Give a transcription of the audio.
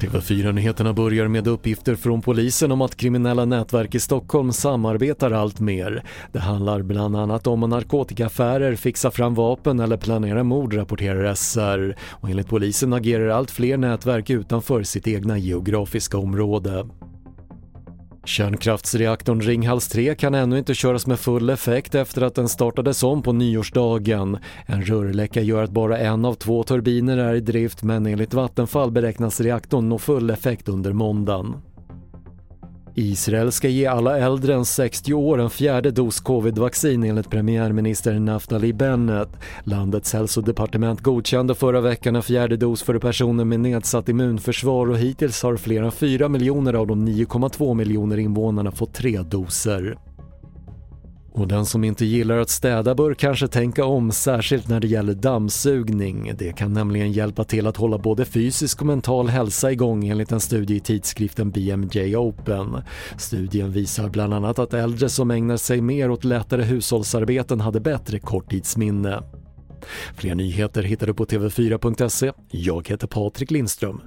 TV4-nyheterna börjar med uppgifter från polisen om att kriminella nätverk i Stockholm samarbetar allt mer. Det handlar bland annat om narkotikaaffärer, fixa fram vapen eller planera mord, rapporterar SR. Och enligt polisen agerar allt fler nätverk utanför sitt egna geografiska område. Kärnkraftsreaktorn Ringhals 3 kan ännu inte köras med full effekt efter att den startades om på nyårsdagen. En rörläcka gör att bara en av två turbiner är i drift men enligt Vattenfall beräknas reaktorn nå full effekt under måndagen. Israel ska ge alla äldre än 60 år en fjärde dos covid-vaccin enligt premiärminister Naftali Bennett. Landets hälsodepartement godkände förra veckan en fjärde dos för personer med nedsatt immunförsvar och hittills har fler än 4 miljoner av de 9,2 miljoner invånarna fått tre doser. Och den som inte gillar att städa bör kanske tänka om, särskilt när det gäller dammsugning. Det kan nämligen hjälpa till att hålla både fysisk och mental hälsa igång enligt en studie i tidskriften BMJ Open. Studien visar bland annat att äldre som ägnar sig mer åt lättare hushållsarbeten hade bättre korttidsminne. Fler nyheter hittar du på TV4.se. Jag heter Patrik Lindström.